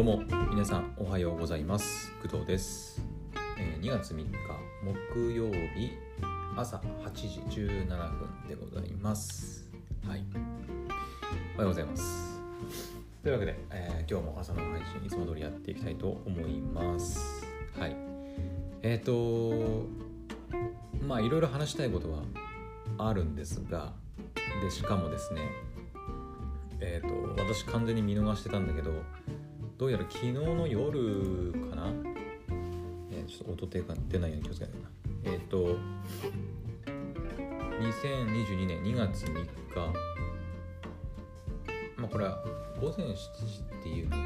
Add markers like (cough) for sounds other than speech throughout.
どうも皆さんおはようございます。工藤です、えー2月3日木曜日朝8時17分でございます。はい。おはようございます。というわけで、えー今日も朝の配信いつも通りやっていきたいと思います。はい。えっ、ー、とまあいろいろ話したいことはあるんですがでしかもですねえっ、と私完全に見逃してたんだけどどうやら昨日の夜かな、えーちょっと音出が出ないように気をつけないなえっ、と2022年2月3日。まあこれは午前7時っていうの？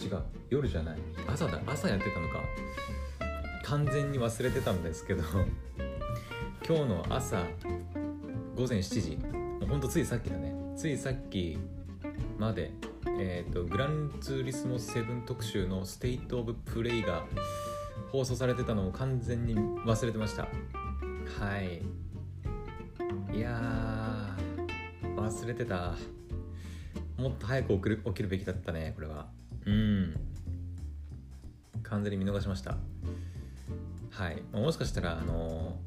違う。夜じゃない。朝だ。朝やってたのか。完全に忘れてたんですけど。今日の朝午前7時。ほんとついさっきだね。ついさっきまでえっ、とグランツーリスモ7特集のステイトオブプレイが放送されてたのを完全に忘れてました。はい。いや忘れてた。もっと早く起きる起きるべきだったねこれは。うん。完全に見逃しました。はい、もしかしたらあの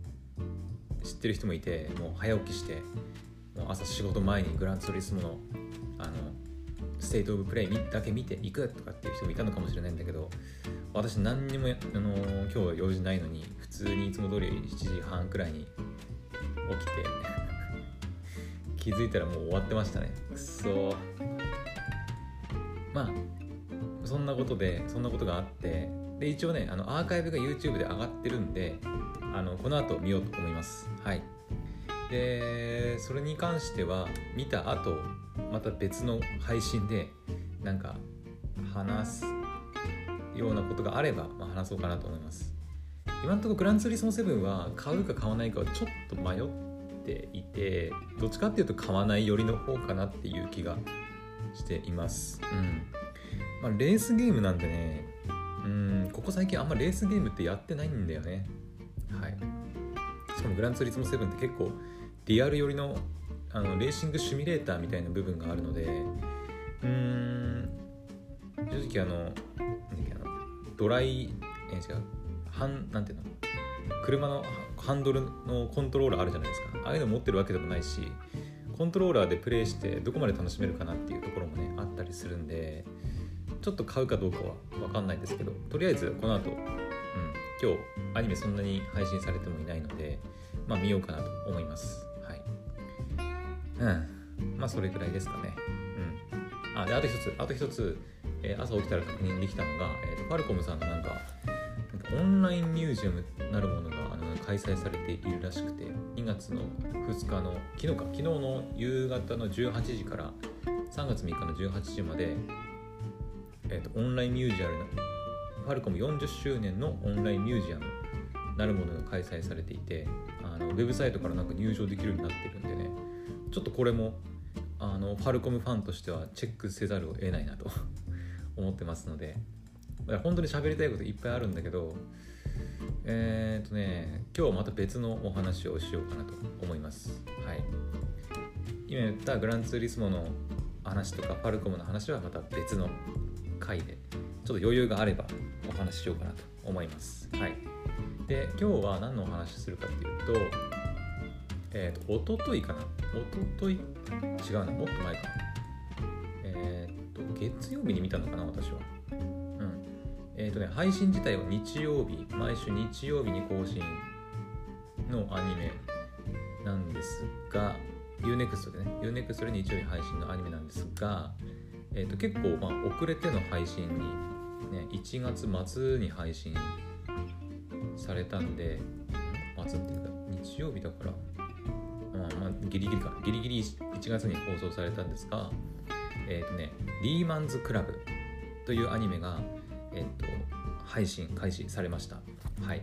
知ってる人もいてもう早起きして朝仕事前にグランツーリスモのあのステートオブプレイだけ見ていくとかっていう人もいたのかもしれないんだけど私何にもあの今日用事ないのに普通にいつも通り7時半くらいに起きて (laughs) 気づいたらもう終わってましたね。くそまあそんなことでそんなことがあってで一応ねあのアーカイブが YouTube で上がってるんであのこの後見ようと思います。はい。でそれに関しては見た後また別の配信でなんか話すようなことがあれば、まあ、話そうかなと思います。今のところグランツーリスモ7は買うか買わないかはちょっと迷っていてどっちかっていうと買わない寄りの方かなっていう気がしています。うん。まあレースゲームなんでねうんここ最近あんまレースゲームってやってないんだよね。はい。しかもグランツーリスモ7って結構リアル寄りのあのレーシングシミュレーターみたいな部分があるのでうん正直あのドライえ違うハンなんていうの車のハンドルのコントローラーあるじゃないですか。ああいうの持ってるわけでもないしコントローラーでプレイしてどこまで楽しめるかなっていうところもねあったりするんでちょっと買うかどうかは分かんないですけどとりあえずこの後、うん、今日アニメそんなに配信されてもいないのでまあ見ようかなと思います。うん。まあそれくらいですかね。うん。あであと一つあと一つ、えー朝起きたら確認できたのが、えーとファルコムさんのなんかオンラインミュージアムなるものがあの開催されているらしくて2月の2日の昨日か昨日の夕方の18時から3月3日の18時まで、えー、とオンラインミュージアムファルコム40周年のオンラインミュージアムなるものが開催されていてあのウェブサイトからなんか入場できるようになってるんでね。ちょっとこれもあのファルコムファンとしてはチェックせざるを得ないなと (laughs) 思ってますので本当に喋りたいこといっぱいあるんだけどえー、っとね今日はまた別のお話をしようかなと思います。はい。今言ったグランツーリスモの話とかファルコムの話はまた別の回でちょっと余裕があればお話ししようかなと思います。はい。で今日は何のお話しするかっていうとえっ、と一昨日かな？一昨日違うなもっと前か。えっ、と月曜日に見たのかな私は。うん。えっ、とね配信自体は日曜日毎週日曜日に更新のアニメなんですが UNEXT でね。UNEXT で日曜日配信のアニメなんですが、えー、と結構まあ遅れての配信に、ね、1月末に配信されたんで末っていうか日曜日だからギリギリか。ギリギリ1月に放送されたんですがえっ、とね「リーマンズクラブ」というアニメが、えっと配信開始されました。はい。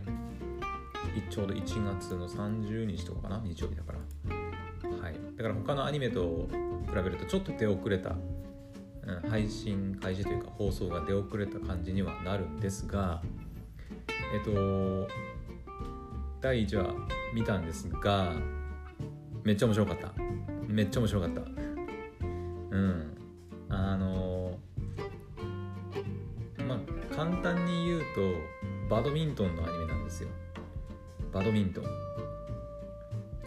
ちょうど1月の30日とかかな？日曜日だから。はい。だから他のアニメと比べるとちょっと出遅れた、うん、配信開始というか放送が出遅れた感じにはなるんですがえっと第1話見たんですがめっちゃ面白かった。めっちゃ面白かった。うん。あのまあ簡単に言うとバドミントンのアニメなんですよ。バドミントン。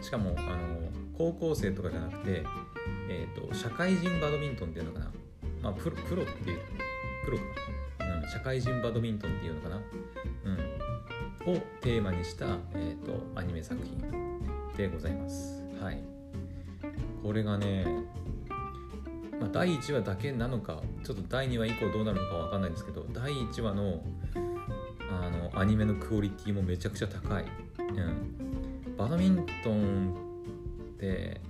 しかもあの高校生とかじゃなくて、えーと、社会人バドミントンっていうのかな、まあ、プロプロっていうプロか、うん、社会人バドミントンっていうのかな、うん、をテーマにした、えーと、アニメ作品でございます。はい。これがね、まあ、第1話だけなのかちょっと第2話以降どうなるのかわかんないんですけど第1話のあのアニメのクオリティもめちゃくちゃ高い、うん、バドミントンって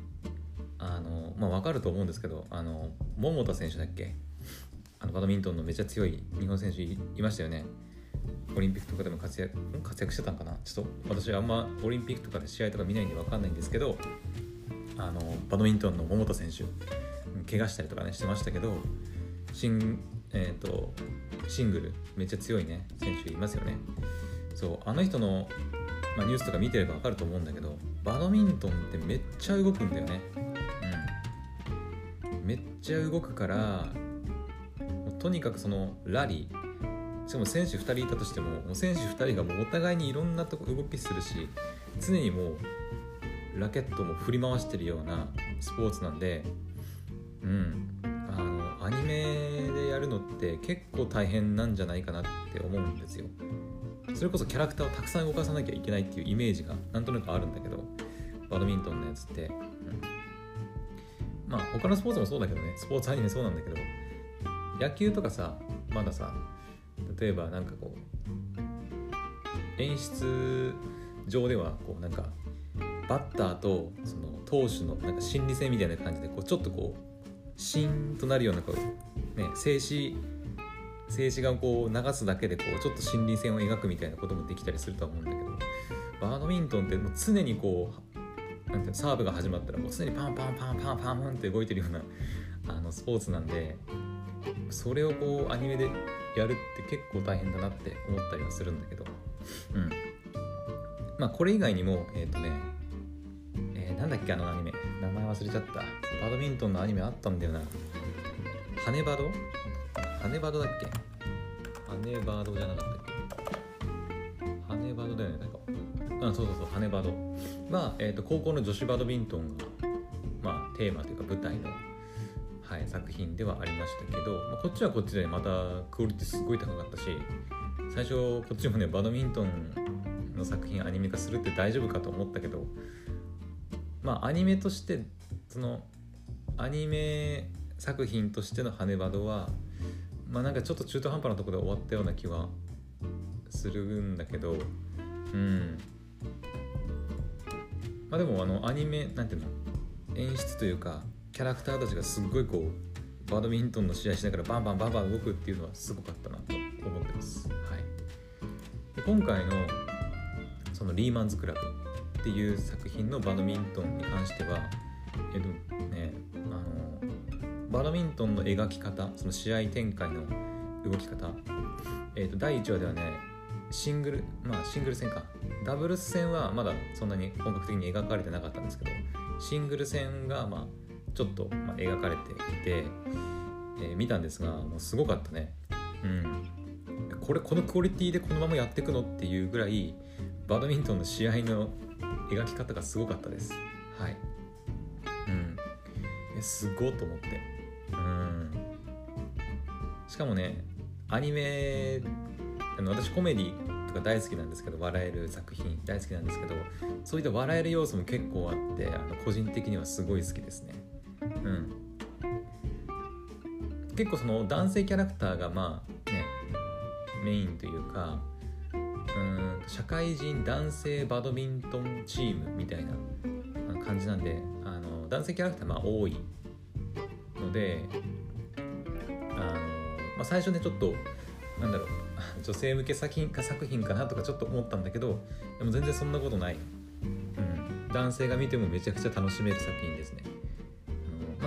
あのまあ分かると思うんですけどあの桃田選手だっけ？あのバドミントンのめちゃ強い日本選手いましたよね。オリンピックとかでも活躍活躍してたんかな？ちょっと私あんまオリンピックとかで試合とか見ないんで分かんないんですけどあのバドミントンの桃田選手怪我したりとかねしてましたけどシン,、えーと、シングルめっちゃ強いね選手いますよね。そうあの人の、まあ、ニュースとか見てれば分かると思うんだけどバドミントンってめっちゃ動くんだよね。うん。めっちゃ動くからとにかくそのラリーしかも選手2人いたとしてももう選手2人がもうお互いにいろんなとこ動きするし常にもうラケットも振り回してるようなスポーツなんでうんあのアニメでやるのって結構大変なんじゃないかなって思うんですよ。それこそキャラクターをたくさん動かさなきゃいけないっていうイメージがなんとなくあるんだけどバドミントンのやつって、うん、まあ他のスポーツもそうだけどねスポーツアニメそうなんだけど野球とかさまださ例えばなんかこう演出上ではこうなんかバッターとその投手のなんか心理戦みたいな感じでこうちょっとこうシーンとなるようなこう、ね、静止静止画をこう流すだけでこうちょっと心理戦を描くみたいなこともできたりするとは思うんだけどバドミントンってもう常にこうなんていうサーブが始まったらもう常にパンパンパンパンパンパンって動いてるようなあのスポーツなんでそれをこうアニメでやるって結構大変だなって思ったりはするんだけど。うん。まあこれ以外にもえっ、ー、とねえー、なんだっけあのアニメ。名前忘れちゃった。バドミントンのアニメあったんだよな。ハネバド？ハネバドだっけ？ハネバドじゃなかったっけ？ハネバドだよね。なんかあそうそうそうハネバド。は、えーと、高校の女子バドミントンが、まあ、テーマというか舞台の、はい、作品ではありましたけど、まあ、こっちはこっちでまたクオリティすごい高かったし最初こっちもねバドミントンの作品アニメ化するって大丈夫かと思ったけどまあアニメとしてそのアニメ作品としての羽バドはまあなんかちょっと中途半端なところで終わったような気はするんだけどうん。まあでもあのアニメなんていうの演出というかキャラクターたちがすっごいこうバドミントンの試合しながらバンバンバンバン動くっていうのはすごかったなと思ってます。はい、で今回のそのリーマンズクラブっていう作品のバドミントンに関してはえっとねあのバドミントンの描き方その試合展開の動き方えっと第1話ではねシングルまあシングル戦かダブルス戦はまだそんなに本格的に描かれてなかったんですけどシングル戦がまあちょっとま描かれていて、えー、見たんですがもうすごかったね。うん。これこのクオリティでこのままやっていくのっていうぐらいバドミントンの試合の描き方がすごかったです。はい。うん。えすごっと思って。うん。しかもねアニメあの私コメディとか大好きなんですけど笑える作品大好きなんですけどそういった笑える要素も結構あってあの個人的にはすごい好きですね。うん。結構その男性キャラクターがまあねメインというかうん社会人男性バドミントンチームみたいな感じなんであの男性キャラクターまあ多いのであの、まあ、最初ねちょっとなんだろう (laughs) 女性向け作品か作品かなとかちょっと思ったんだけどでも全然そんなことない、うん、男性が見てもめちゃくちゃ楽しめる作品ですね、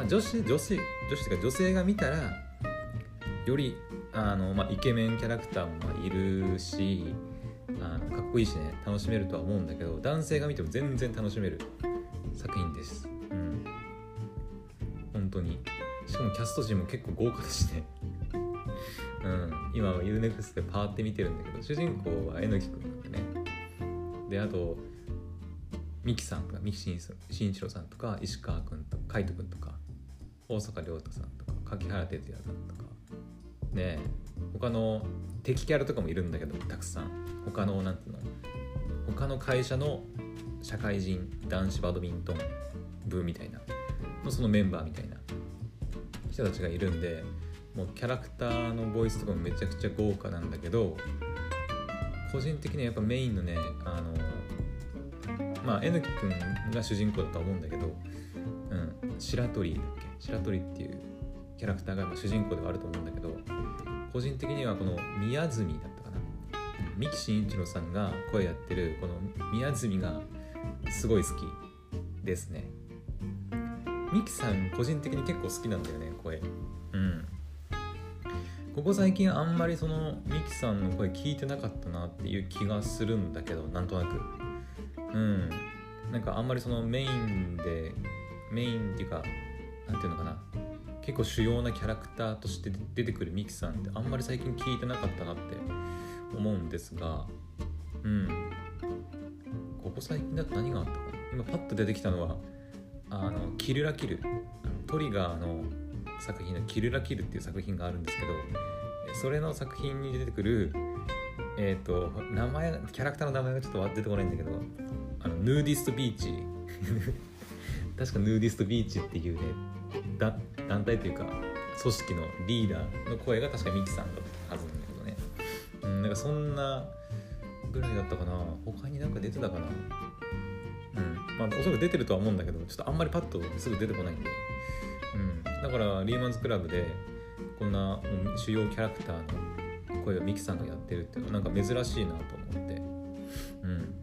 あ女子女子女子とか女性が見たらよりあの、まあ、イケメンキャラクターもいるしあのかっこいいしね楽しめるとは思うんだけど男性が見ても全然楽しめる作品です。うん。本当に。しかもキャスト陣も結構豪華でして (laughs) うん。今は UNEXT でパーって見てるんだけど主人公は榎木君なんでね。であとミキさんとか三木慎一郎さんとか石川君とか海斗君とか大阪亮太さんとか柿原哲也さんとか。ね他の敵キャラとかもいるんだけどたくさん。他のなんていうの？他の会社の社会人男子バドミントン部みたいな。のそのメンバーみたいな。人たちがいるんでもうキャラクターのボイスとかもめちゃくちゃ豪華なんだけど個人的にはやっぱメインのねあのまあ榎木君が主人公だとは思うんだけど、うん、白鳥だっけ白鳥っていうキャラクターが主人公ではあると思うんだけど個人的にはこの宮住だったかな。三木真一郎さんが声やってるこの宮住がすごい好きですね。ミキさん個人的に結構好きなんだよね声。うん。ここ最近あんまりそのミキさんの声聞いてなかったなっていう気がするんだけどなんとなく。うん。なんかあんまりそのメインでメインっていうかなんていうのかな。結構主要なキャラクターとして出てくるミキさんってあんまり最近聞いてなかったなって思うんですがうん。ここ最近だと何があったか今パッと出てきたのはあのキルラキル。トリガーの作品の「キルラキル」っていう作品があるんですけどそれの作品に出てくるえっ、ー、と名前キャラクターの名前がちょっと出てこないんだけどあのヌーディストビーチ。(laughs) 確かヌーディストビーチっていうね団体というか組織のリーダーの声が確かミキさんだったはずなんだけどね。うんなんかそんなぐらいだったかな。他になんか出てたかな。うんまあおそらく出てるとは思うんだけどちょっとあんまりパッとすぐ出てこないんで。うんだからリーマンズクラブでこんな主要キャラクターの声をミキさんがやってるっていうのはなんか珍しいなと思って。うん。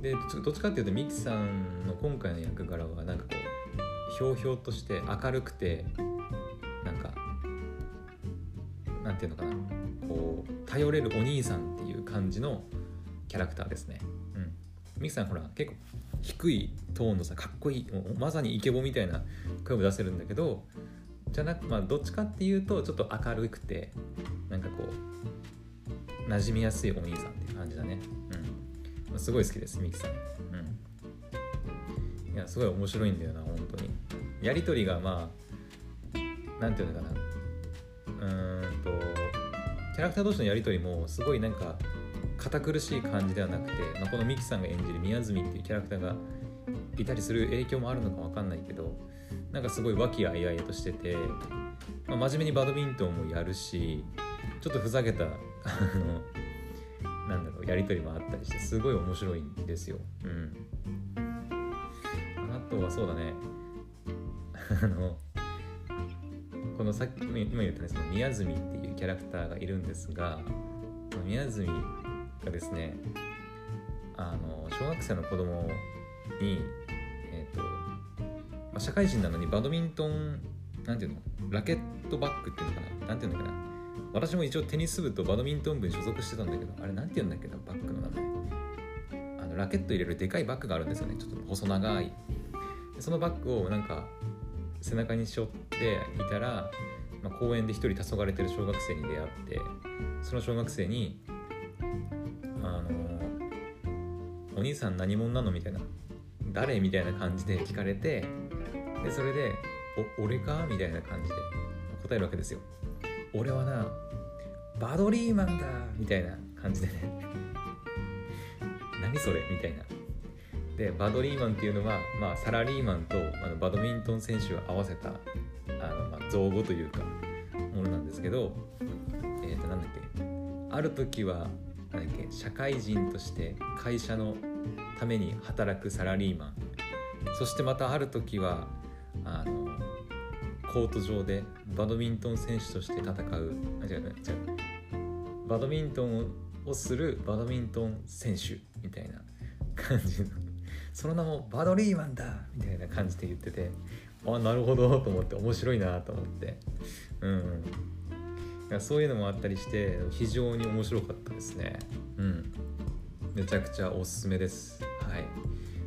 でどっちかっていうとミキさんの今回の役柄はなんかこうひょうひょうとして明るくてなんかなんていうのかなこう頼れるお兄さんっていう感じのキャラクターですね。うん、ミキさんほら結構低いトーンのさかっこいいまさにイケボみたいな声も出せるんだけどじゃなくまあどっちかっていうとちょっと明るくてなんかこう馴染みやすいお兄さんっていう感じだね。うん、すごい好きですミキさん。うん、いやすごい面白いんだよな本当に。やり取りがまあなんていうのかな。うんとキャラクター同士のやり取りもすごいなんか堅苦しい感じではなくて、まあ、このミキさんが演じる宮澄っていうキャラクターがいたりする影響もあるのか分かんないけどなんかすごい和気あいあいとしてて、まあ、真面目にバドミントンもやるしちょっとふざけたあのなんだろうやり取りもあったりしてすごい面白いんですよ。うん、あとはそうだね。あのこのさっき今言ったねその宮澄っていうキャラクターがいるんですが宮澄がですねあの小学生の子供にえっ、ー、と、まあ、社会人なのにバドミントンなんていうのラケットバッグっていうのかななんていうのかな私も一応テニス部とバドミントン部に所属してたんだけどあれなんて言うんだっけなバッグの名前。あのラケット入れるでかいバッグがあるんですよね。ちょっと細長い。そのバッグをなんか背中に背負っていたら、まあ、公園で一人黄昏てる小学生に出会ってその小学生に「あのお兄さん何者なの?」みたいな「誰?」みたいな感じで聞かれてでそれで「お俺か?」みたいな感じで答えるわけですよ。俺はなバドリーマンだみたいな感じでね何それみたいなでバドリーマンっていうのは、まあ、サラリーマンとあのバドミントン選手を合わせたあの、まあ、造語というかものなんですけどえ、ー、となんだっけ。ある時はなんだっけ社会人として会社のために働くサラリーマン。そしてまたある時はあのコート上でバドミントン選手として戦う。あ違う違う。バドミントンをするバドミントン選手みたいな感じのその名もバドリーマンだみたいな感じで言っててあなるほどと思って面白いなと思って。うんそういうのもあったりして非常に面白かったですね。うん。めちゃくちゃおすすめです。はい、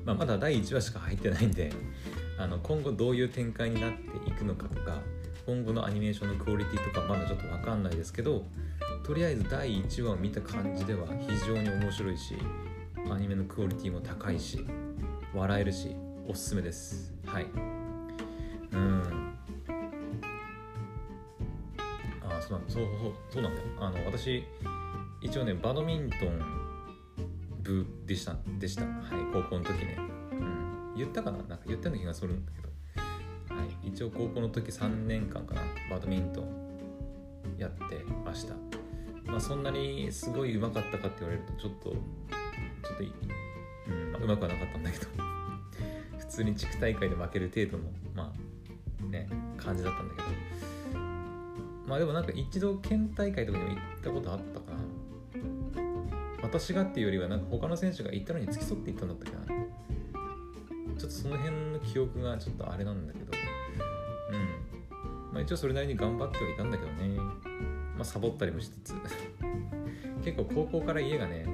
まあ、まだ第1話しか入ってないんであの今後どういう展開になっていくのかとか今後のアニメーションのクオリティとかまだちょっと分かんないですけどとりあえず第1話を見た感じでは非常に面白いしアニメのクオリティも高いし笑えるしおすすめです。はい。うん。あそうなんそうそうそうなんだよ。あの私一応ねバドミントン部でしたでした。はい高校の時ね、うん、言ったかな？なんか言ったような気がするんだけど、はい、一応高校の時3年間かなバドミントンやってました。まあそんなにすごい上手かったかって言われるとちょっとちょっと、うんまあ、上手くはなかったんだけど。通に地区大会で負ける程度のまあね感じだったんだけど。まあでもなんか一度県大会とかにも行ったことあったかな私がっていうよりはなんか他の選手が行ったのに付き添って行ったんだったっけな。ちょっとその辺の記憶がちょっとあれなんだけど。うん。まあ一応それなりに頑張ってはいたんだけどね。まあサボったりもしつつ。(laughs) 結構高校から家がね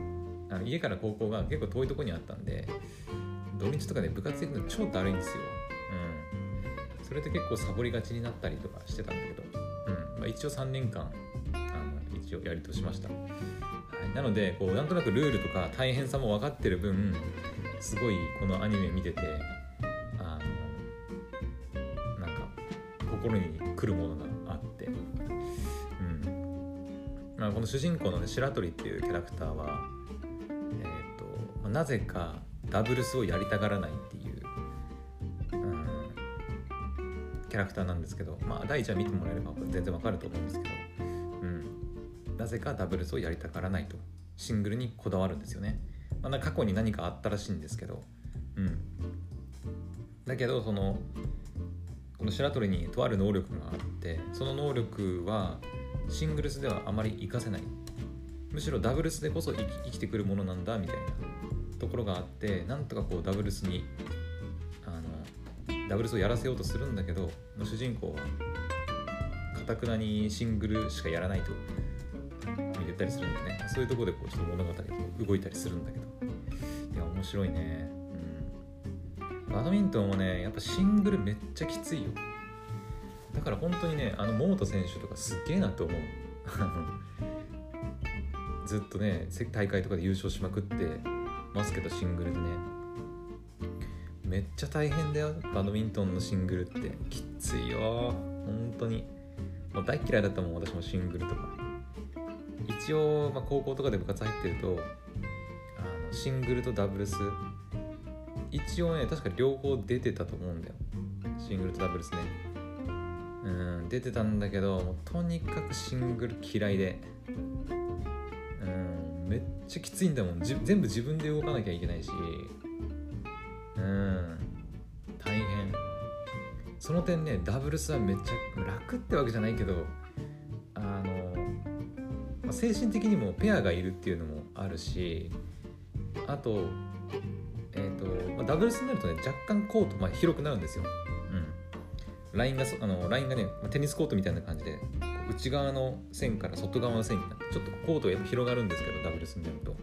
あの家から高校が結構遠いとこにあったんで土日とかで部活行くの超だるいんですよ。うん。それで結構サボりがちになったりとかしてたんだけど。うん。まあ一応3年間あの一応やりとしました。なのでこうなんとなくルールとか大変さも分かってる分すごいこのアニメ見ててあのなんか心に来るものがあって。うん。まあこの主人公のね白鳥っていうキャラクターはえっ、ー、となぜかダブルスをやりたがらないっていう、うん、キャラクターなんですけどまあ第1話見てもらえれば全然わかると思うんですけどうん。なぜかダブルスをやりたがらないとシングルにこだわるんですよね、まあ、過去に何かあったらしいんですけどうん。だけどそのこの白鳥にとある能力があってその能力はシングルスではあまり活かせない。むしろダブルスでこそ生きてくるものなんだみたいな。ところがあってなんとかこうダブルスにあのダブルスをやらせようとするんだけど主人公はかたくなにシングルしかやらないと言ったりするんでね。そういうとこでこうちょっと物語が動いたりするんだけど。いや面白いね。うん。バドミントンはねやっぱシングルめっちゃきついよ。だから本当にねあの桃田選手とかすっげえなと思う。(laughs) ずっとね大会とかで優勝しまくってますけどシングルでね。めっちゃ大変だよバドミントンのシングルって。きついよ本当に。もう大嫌いだったもん私もシングルとか。一応、まあ、高校とかで部活入ってるとあのシングルとダブルス。一応ね確か両方出てたと思うんだよ。シングルとダブルスね。うん出てたんだけどもうとにかくシングル嫌いで。めっちゃきついんだもん。全部自分で動かなきゃいけないし。うん。大変。その点ねダブルスはめっちゃ楽ってわけじゃないけどあのまあ、精神的にもペアがいるっていうのもあるしあと,、えーとまあ、ダブルスになるとね若干コート、まあ、広くなるんですよ。うん、ラインがあのラインがね、まあ、テニスコートみたいな感じで。内側の線から外側の線になってちょっとコートが広がるんですけどダブルスになると。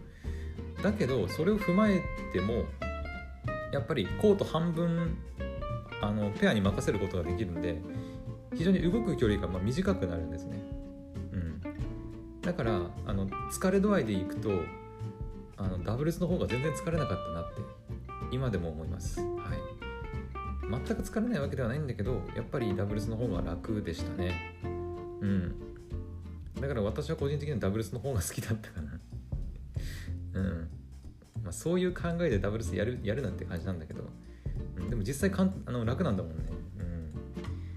だけどそれを踏まえてもやっぱりコート半分あのペアに任せることができるんで非常に動く距離がま短くなるんですね。うんだからあの疲れ度合いでいくとあのダブルスの方が全然疲れなかったなって今でも思いますはい全く疲れないわけではないんだけどやっぱりダブルスの方が楽でしたねうん。だから私は個人的にはダブルスの方が好きだったかな。うん。まあ、そういう考えでダブルスやるやるなんて感じなんだけど、うん、でも実際かんあの楽なんだもんね。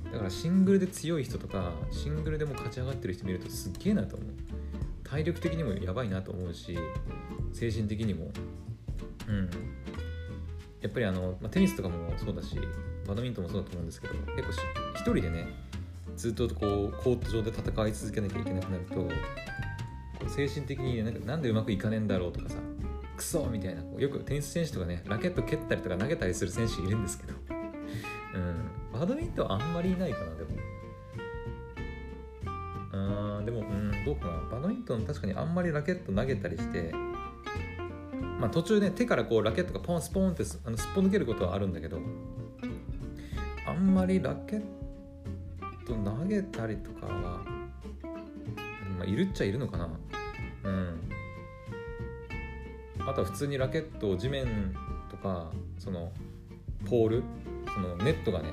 うん。だからシングルで強い人とかシングルでも勝ち上がってる人見るとすっげえなと思う。体力的にもやばいなと思うし精神的にも。うん。やっぱりあの、まあ、テニスとかもそうだしバドミントンもそうだと思うんですけど結構一人でねずっとこうコート上で戦い続けなきゃいけなくなるとこう精神的になんかなんでうまくいかねえんだろうとかさクソみたいなよくテニス選手とかねラケット蹴ったりとか投げたりする選手いるんですけど、うん、バドミントンあんまりいないかなでも。あでもうんどうかな。バドミントン確かにあんまりラケット投げたりしてまあ途中ね手からこうラケットがポンスポンってあのすっぽ抜けることはあるんだけどあんまりラケットト投げたりとかは、まあ、いるっちゃいるのかな。うん。あとは普通にラケットを地面とかそのポールそのネットがね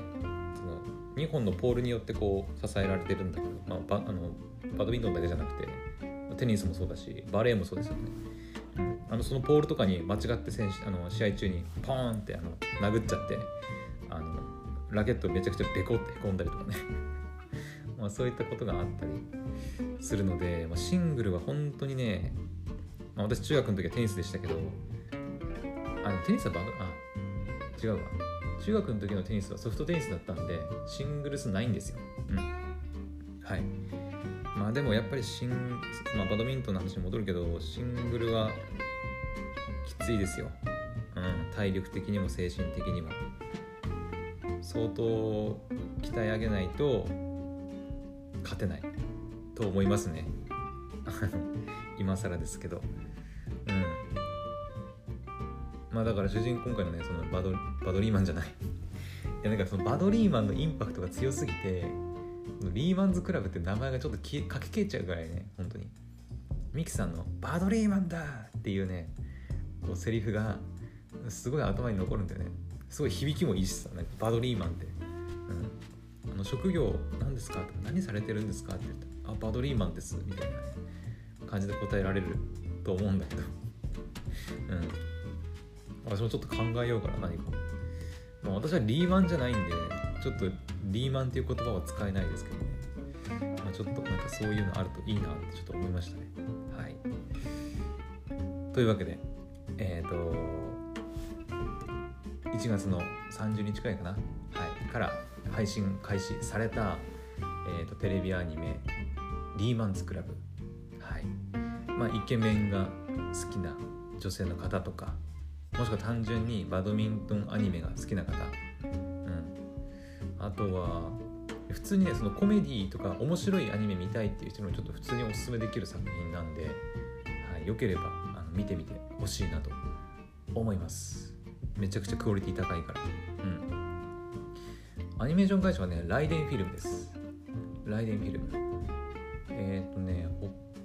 その2本のポールによってこう支えられてるんだけど、まあ、バあのバドミントンだけじゃなくてテニスもそうだしバレーもそうですよね、あのそのポールとかに間違って選手あの試合中にポーンってあの殴っちゃってあのラケットめちゃくちゃベコってへこんだりとかね。まあそういったことがあったりするので、まあ、シングルは本当にね、まあ、私中学の時はテニスでしたけどあのテニスはバドあ違うわ。中学の時のテニスはソフトテニスだったんでシングルスないんですよ。うん。はい。まあでもやっぱりシン、まあ、バドミントンの話に戻るけどシングルはきついですよ、うん、体力的にも精神的にも。相当鍛え上げないと勝てない。と思いますね。(laughs) 今更ですけど。うん。まあだから主人公今回のねそのバドバドリーマンじゃない。いやなんかそのバドリーマンのインパクトが強すぎてリーマンズクラブって名前がちょっときかけ消えちゃうぐらいね本当に。ミキさんの「バドリーマンだ!」っていうねこうセリフがすごい頭に残るんだよね。すごい響きもいいしさなんかバドリーマンって、職業何ですか？何されてるんですか？って言ったら「あバドリーマンです」みたいな、感じで答えられると思うんだけど。(laughs) うん。私もちょっと考えようかな何か、まあ、私はリーマンじゃないんでちょっとリーマンっていう言葉は使えないですけどね、まあ、ちょっとなんかそういうのあるといいなってちょっと思いましたね。はい。というわけでえっ、ー、と1月の30日くらいかな、はい、から配信開始された、えーと、テレビアニメ「リーマンズクラブ」はい。まあ、イケメンが好きな女性の方とかもしくは単純にバドミントンアニメが好きな方。うん。あとは普通にねそのコメディとか面白いアニメ見たいっていう人にもちょっと普通におすすめできる作品なんで、はい、よければあの見てみてほしいなと思います。めちゃくちゃクオリティ高いから。アニメーション会社はねライデンフィルムです。ライデンフィルム。えっ、とね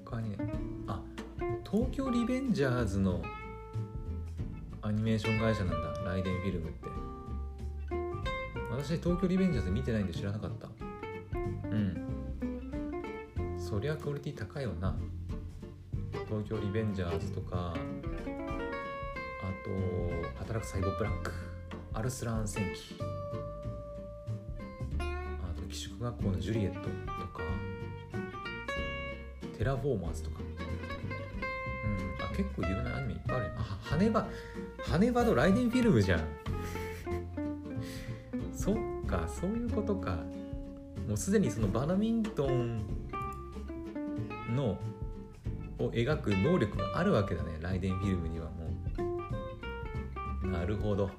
他にねあ東京リベンジャーズのアニメーション会社なんだ。ライデンフィルムって。私東京リベンジャーズ見てないんで知らなかった。うん。そりゃクオリティ高いよな。東京リベンジャーズとかあと働く細胞ブラック。アルスラン戦記。学校のジュリエットとかテラフォーマーズとか。うんあ結構有名なアニメいっぱいあるあ羽場羽場のライデンフィルムじゃん。(laughs) そっかそういうことか。もうすでにそのバドミントンのを描く能力があるわけだねライデンフィルムにはもう。なるほど。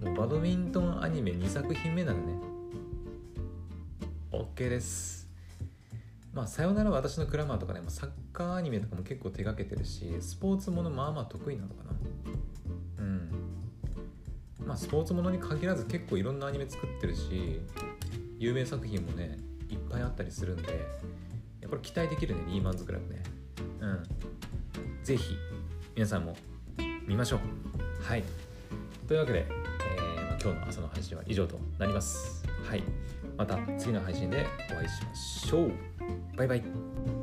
もうバドミントンアニメ2作品目なのね。OK です。まあさよなら私のクラマーとかねサッカーアニメとかも結構手がけてるしスポーツものまあまあ得意なのかな。うん。まあ、スポーツものに限らず結構いろんなアニメ作ってるし有名作品もねいっぱいあったりするんでやっぱり期待できるねリーマンズクラブね。うん。是非皆さんも見ましょう。はい。というわけで、えー、今日の朝の配信は以上となります。はい。また次の配信でお会いしましょう。バイバイ。